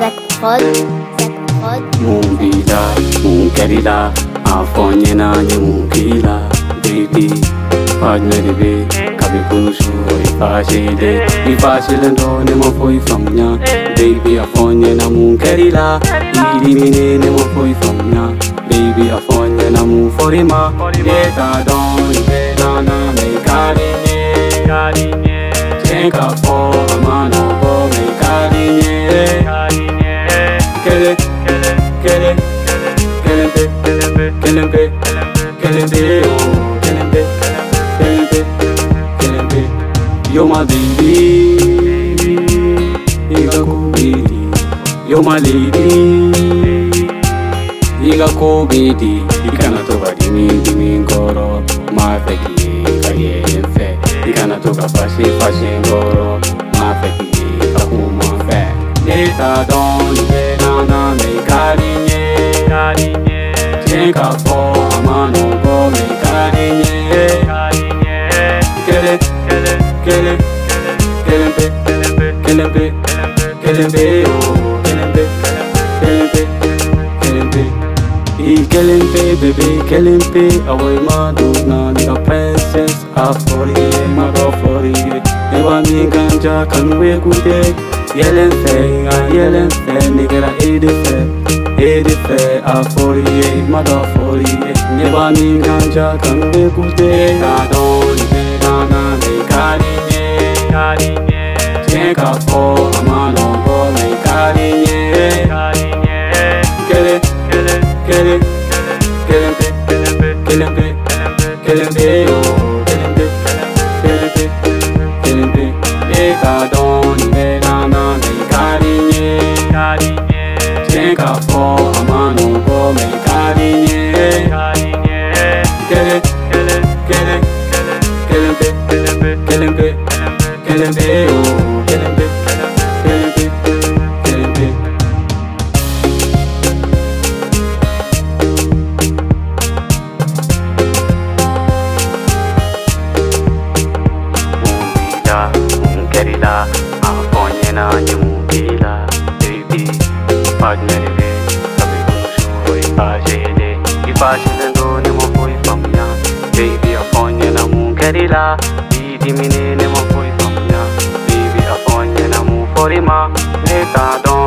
Zakpod, Zakpod. Mungila, Mungerila, Afonyena, Mungila, Didi, Fajmeribe, Kabikunushu, Ifashile, Ifashile, Ndone, Mofoi, Famnya, Baby, Afonyena, Mungerila, Ilimine, Mofoi, Famnya, Baby, Afonyena, Muforima, Yeta, Don, Vedana, Mekarine, Karine. Tenka fo amano bo me karinye Kele, kele, kele, kelembe, kelembe, kelembe, oh, kelembe, kelembe, kelembe. You're my baby, Iga kubidi. You're my lady, Iga kubidi. Ikana toka dimi dimi ngoro, mafeki kayenfe. Ka fâché, fâché ngoro Ma feki ka kuma fɛ Ne t'a dɔn nin bɛ na na mɛ ka di n ye Ka ma nɔgɔ mɛ ka di n ye Ka di n ye Kelen ma donna ni ka pɛn fe, a yellen fe, nigga, la eighty fe, eighty fe, a forty, my dog forty. Never me ganja, can we good day? I don't even gonna make carinye, carinye. Tenka fo, amano go make carinye, carinye. Kele, kele, kele, kelembe, kelembe, kelembe, 다던 내가 나를 가리니 가리니 제가 포함한 오범을 가리니 가리니 그래 그래 그래 그래 그래 그래 그래 la a fo nye na nyu bi la de bi pa nye de de ta bi ku shu ho i pa je de i pa je de do ne mo ho i pa nya de bi a fo nye na mu ke ri la i di mi ne ne mo ho i pa nya de bi a fo nye na mu fo ri ma ne ta don